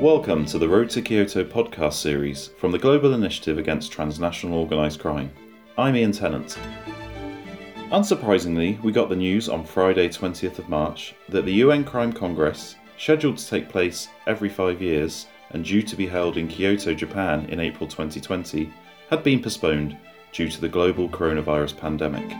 Welcome to the Road to Kyoto podcast series from the Global Initiative Against Transnational Organised Crime. I'm Ian Tennant. Unsurprisingly, we got the news on Friday, 20th of March, that the UN Crime Congress, scheduled to take place every five years and due to be held in Kyoto, Japan in April 2020, had been postponed due to the global coronavirus pandemic.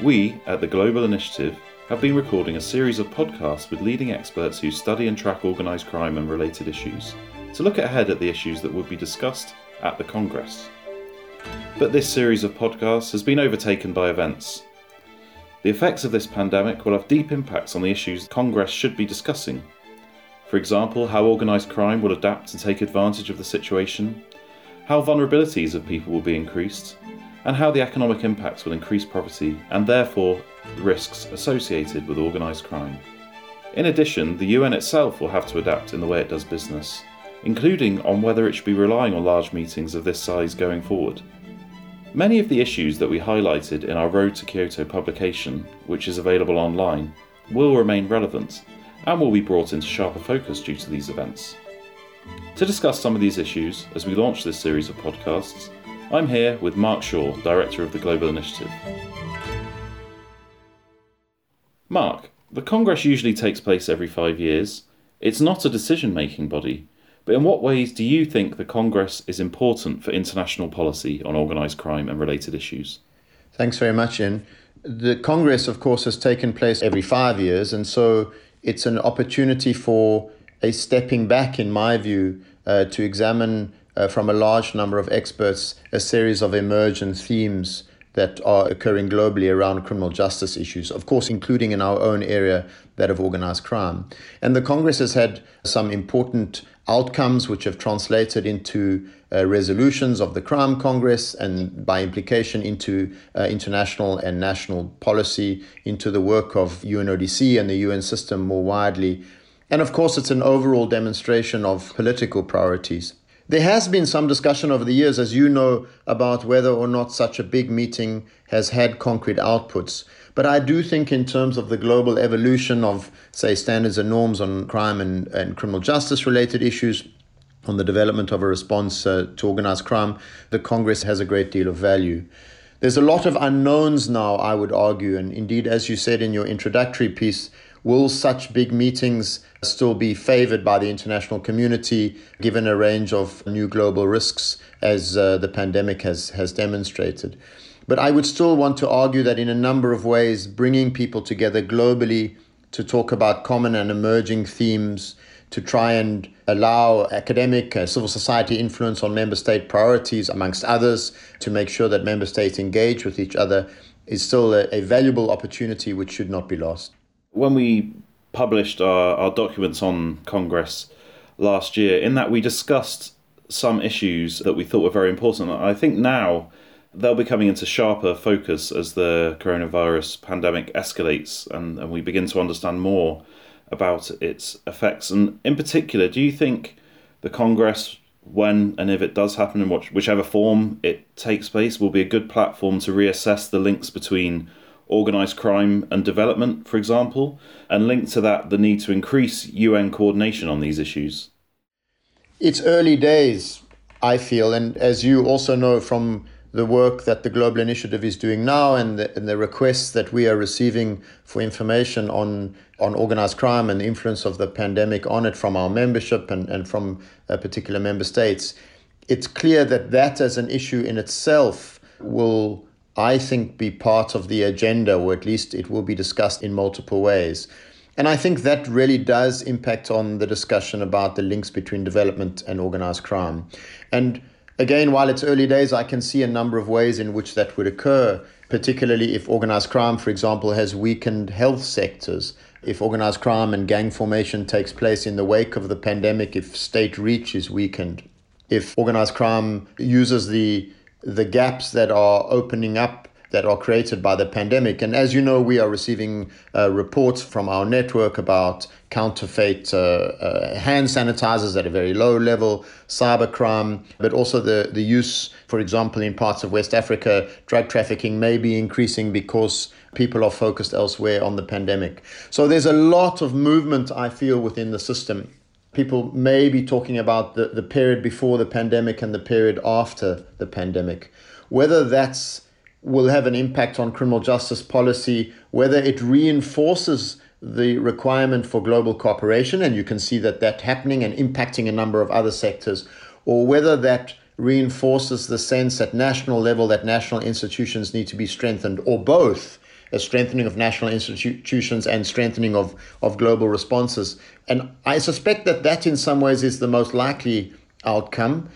We, at the Global Initiative, have been recording a series of podcasts with leading experts who study and track organised crime and related issues to look ahead at the issues that would be discussed at the Congress. But this series of podcasts has been overtaken by events. The effects of this pandemic will have deep impacts on the issues Congress should be discussing. For example, how organised crime will adapt and take advantage of the situation, how vulnerabilities of people will be increased, and how the economic impacts will increase poverty and therefore risks associated with organised crime. In addition, the UN itself will have to adapt in the way it does business, including on whether it should be relying on large meetings of this size going forward. Many of the issues that we highlighted in our Road to Kyoto publication, which is available online, will remain relevant and will be brought into sharper focus due to these events. To discuss some of these issues as we launch this series of podcasts, I'm here with Mark Shaw, Director of the Global Initiative. Mark, the Congress usually takes place every five years. It's not a decision making body, but in what ways do you think the Congress is important for international policy on organised crime and related issues? Thanks very much, Ian. The Congress, of course, has taken place every five years, and so it's an opportunity for a stepping back, in my view, uh, to examine uh, from a large number of experts a series of emergent themes that are occurring globally around criminal justice issues, of course, including in our own area, that of organized crime. And the Congress has had some important outcomes which have translated into uh, resolutions of the Crime Congress and by implication into uh, international and national policy, into the work of UNODC and the UN system more widely. And of course, it's an overall demonstration of political priorities. There has been some discussion over the years, as you know, about whether or not such a big meeting has had concrete outputs. But I do think, in terms of the global evolution of, say, standards and norms on crime and, and criminal justice related issues, on the development of a response uh, to organized crime, the Congress has a great deal of value. There's a lot of unknowns now, I would argue, and indeed, as you said in your introductory piece, will such big meetings still be favored by the international community given a range of new global risks as uh, the pandemic has, has demonstrated. But I would still want to argue that in a number of ways, bringing people together globally to talk about common and emerging themes, to try and allow academic, uh, civil society influence on member state priorities, amongst others, to make sure that member states engage with each other, is still a, a valuable opportunity which should not be lost. When we published our, our documents on Congress last year, in that we discussed some issues that we thought were very important. I think now they'll be coming into sharper focus as the coronavirus pandemic escalates and, and we begin to understand more about its effects. And in particular, do you think the Congress, when and if it does happen in whichever form it takes place, will be a good platform to reassess the links between organised crime and development, for example, and linked to that the need to increase UN coordination on these issues? It's early days, I feel, and as you also know from the work that the Global Initiative is doing now and the, and the requests that we are receiving for information on, on organized crime and the influence of the pandemic on it from our membership and, and from uh, particular member states, it's clear that that as an issue in itself will I think, be part of the agenda, or at least it will be discussed in multiple ways. And I think that really does impact on the discussion about the links between development and organized crime. And again, while it's early days, I can see a number of ways in which that would occur, particularly if organized crime, for example, has weakened health sectors. If organized crime and gang formation takes place in the wake of the pandemic, if state reach is weakened, if organized crime uses the the gaps that are opening up that are created by the pandemic. And as you know, we are receiving uh, reports from our network about counterfeit uh, uh, hand sanitizers at a very low level, cybercrime, but also the, the use, for example, in parts of West Africa, drug trafficking may be increasing because people are focused elsewhere on the pandemic. So there's a lot of movement, I feel, within the system. People may be talking about the, the period before the pandemic and the period after the pandemic. Whether that's will have an impact on criminal justice policy, whether it reinforces the requirement for global cooperation, and you can see that that happening and impacting a number of other sectors, or whether that reinforces the sense at national level that national institutions need to be strengthened, or both a strengthening of national institutions and strengthening of, of global responses. And I suspect that that in some ways is the most likely outcome.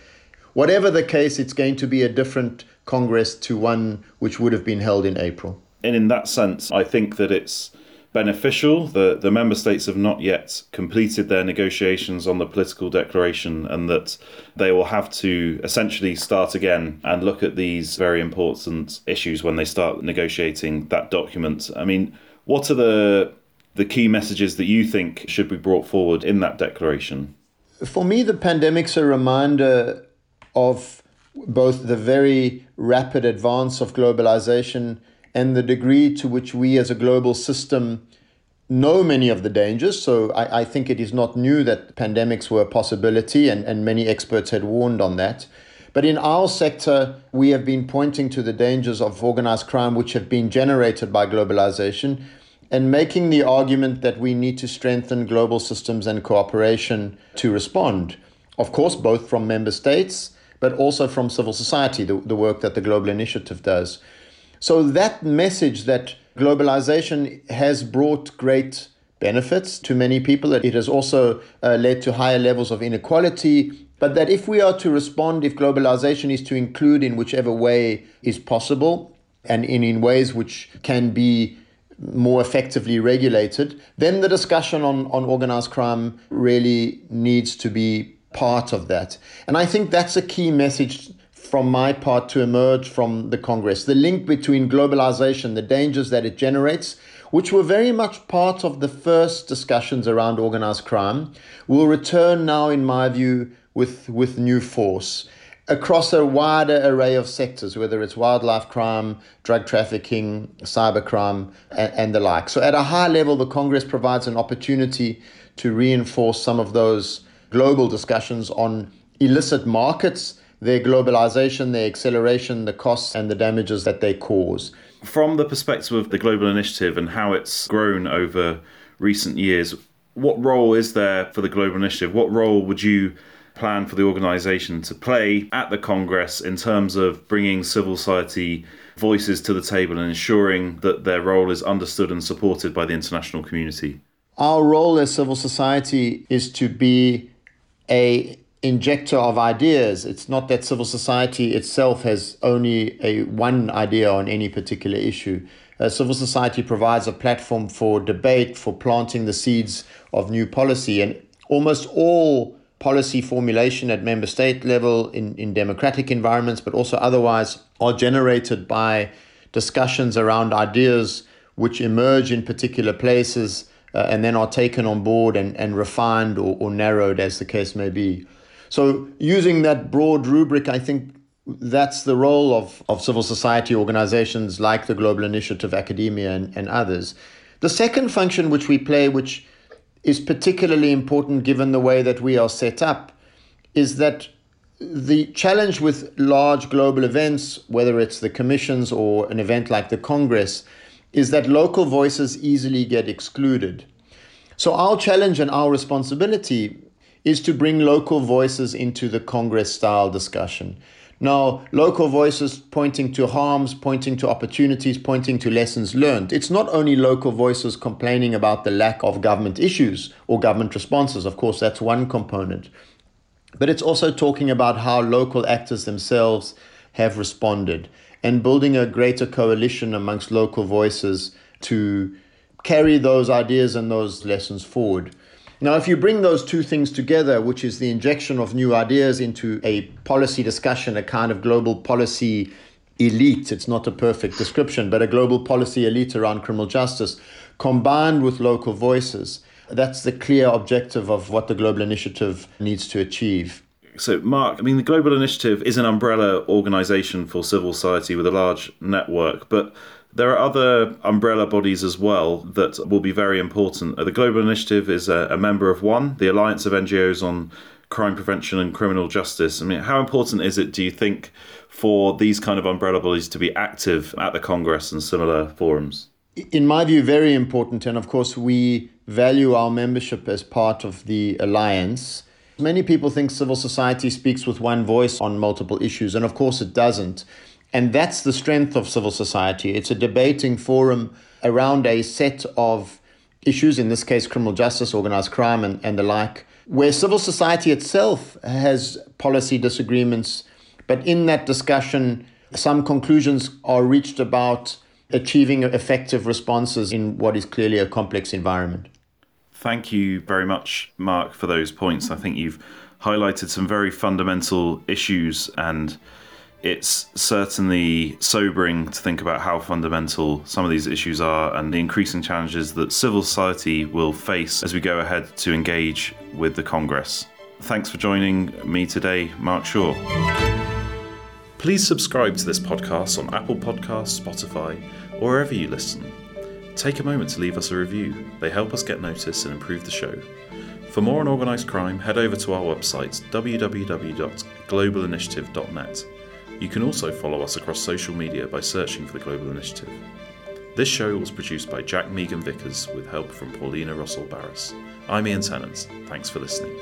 Whatever the case, it's going to be a different Congress to one which would have been held in April. And in that sense, I think that it's beneficial. The, the member states have not yet completed their negotiations on the political declaration, and that they will have to essentially start again and look at these very important issues when they start negotiating that document. I mean, what are the the key messages that you think should be brought forward in that declaration? For me, the pandemic's a reminder of both the very rapid advance of globalization and the degree to which we as a global system know many of the dangers. So I, I think it is not new that pandemics were a possibility, and, and many experts had warned on that. But in our sector, we have been pointing to the dangers of organized crime which have been generated by globalization and making the argument that we need to strengthen global systems and cooperation to respond. Of course, both from member states, but also from civil society, the, the work that the Global Initiative does. So that message that globalization has brought great benefits to many people, that it has also uh, led to higher levels of inequality, but that if we are to respond, if globalization is to include in whichever way is possible and in, in ways which can be more effectively regulated, then the discussion on, on organized crime really needs to be part of that. And I think that's a key message from my part to emerge from the Congress the link between globalization, the dangers that it generates, which were very much part of the first discussions around organized crime, will return now, in my view, with, with new force across a wider array of sectors, whether it's wildlife crime, drug trafficking, cybercrime, and, and the like. So, at a high level, the Congress provides an opportunity to reinforce some of those global discussions on illicit markets their globalization, their acceleration, the costs, and the damages that they cause. From the perspective of the Global Initiative and how it's grown over recent years, what role is there for the Global Initiative? What role would you plan for the organisation to play at the Congress in terms of bringing civil society voices to the table and ensuring that their role is understood and supported by the international community? Our role as civil society is to be a injector of ideas. It's not that civil society itself has only a one idea on any particular issue. Uh, civil society provides a platform for debate, for planting the seeds of new policy, and almost all policy formulation at member state level in, in democratic environments, but also otherwise, are generated by discussions around ideas which emerge in particular places uh, and then are taken on board and, and refined or, or narrowed as the case may be. So, using that broad rubric, I think that's the role of, of civil society organizations like the Global Initiative, academia, and, and others. The second function which we play, which is particularly important given the way that we are set up, is that the challenge with large global events, whether it's the commissions or an event like the Congress, is that local voices easily get excluded. So, our challenge and our responsibility is to bring local voices into the Congress style discussion. Now, local voices pointing to harms, pointing to opportunities, pointing to lessons learned. It's not only local voices complaining about the lack of government issues or government responses. Of course, that's one component. But it's also talking about how local actors themselves have responded and building a greater coalition amongst local voices to carry those ideas and those lessons forward. Now, if you bring those two things together, which is the injection of new ideas into a policy discussion, a kind of global policy elite, it's not a perfect description, but a global policy elite around criminal justice combined with local voices. That's the clear objective of what the Global Initiative needs to achieve. So, Mark, I mean, the Global Initiative is an umbrella organisation for civil society with a large network, but there are other umbrella bodies as well that will be very important. The Global Initiative is a, a member of one, the Alliance of NGOs on Crime Prevention and Criminal Justice. I mean, how important is it, do you think, for these kind of umbrella bodies to be active at the Congress and similar forums? In my view, very important. And of course, we value our membership as part of the alliance. Many people think civil society speaks with one voice on multiple issues, and of course, it doesn't. And that's the strength of civil society. It's a debating forum around a set of issues, in this case, criminal justice, organized crime, and, and the like, where civil society itself has policy disagreements. But in that discussion, some conclusions are reached about achieving effective responses in what is clearly a complex environment. Thank you very much, Mark, for those points. I think you've highlighted some very fundamental issues, and it's certainly sobering to think about how fundamental some of these issues are and the increasing challenges that civil society will face as we go ahead to engage with the Congress. Thanks for joining me today, Mark Shaw. Please subscribe to this podcast on Apple Podcasts, Spotify, or wherever you listen. Take a moment to leave us a review. They help us get noticed and improve the show. For more on organised crime, head over to our website www.globalinitiative.net. You can also follow us across social media by searching for the Global Initiative. This show was produced by Jack Meegan Vickers with help from Paulina Russell Barris. I'm Ian Tennant. Thanks for listening.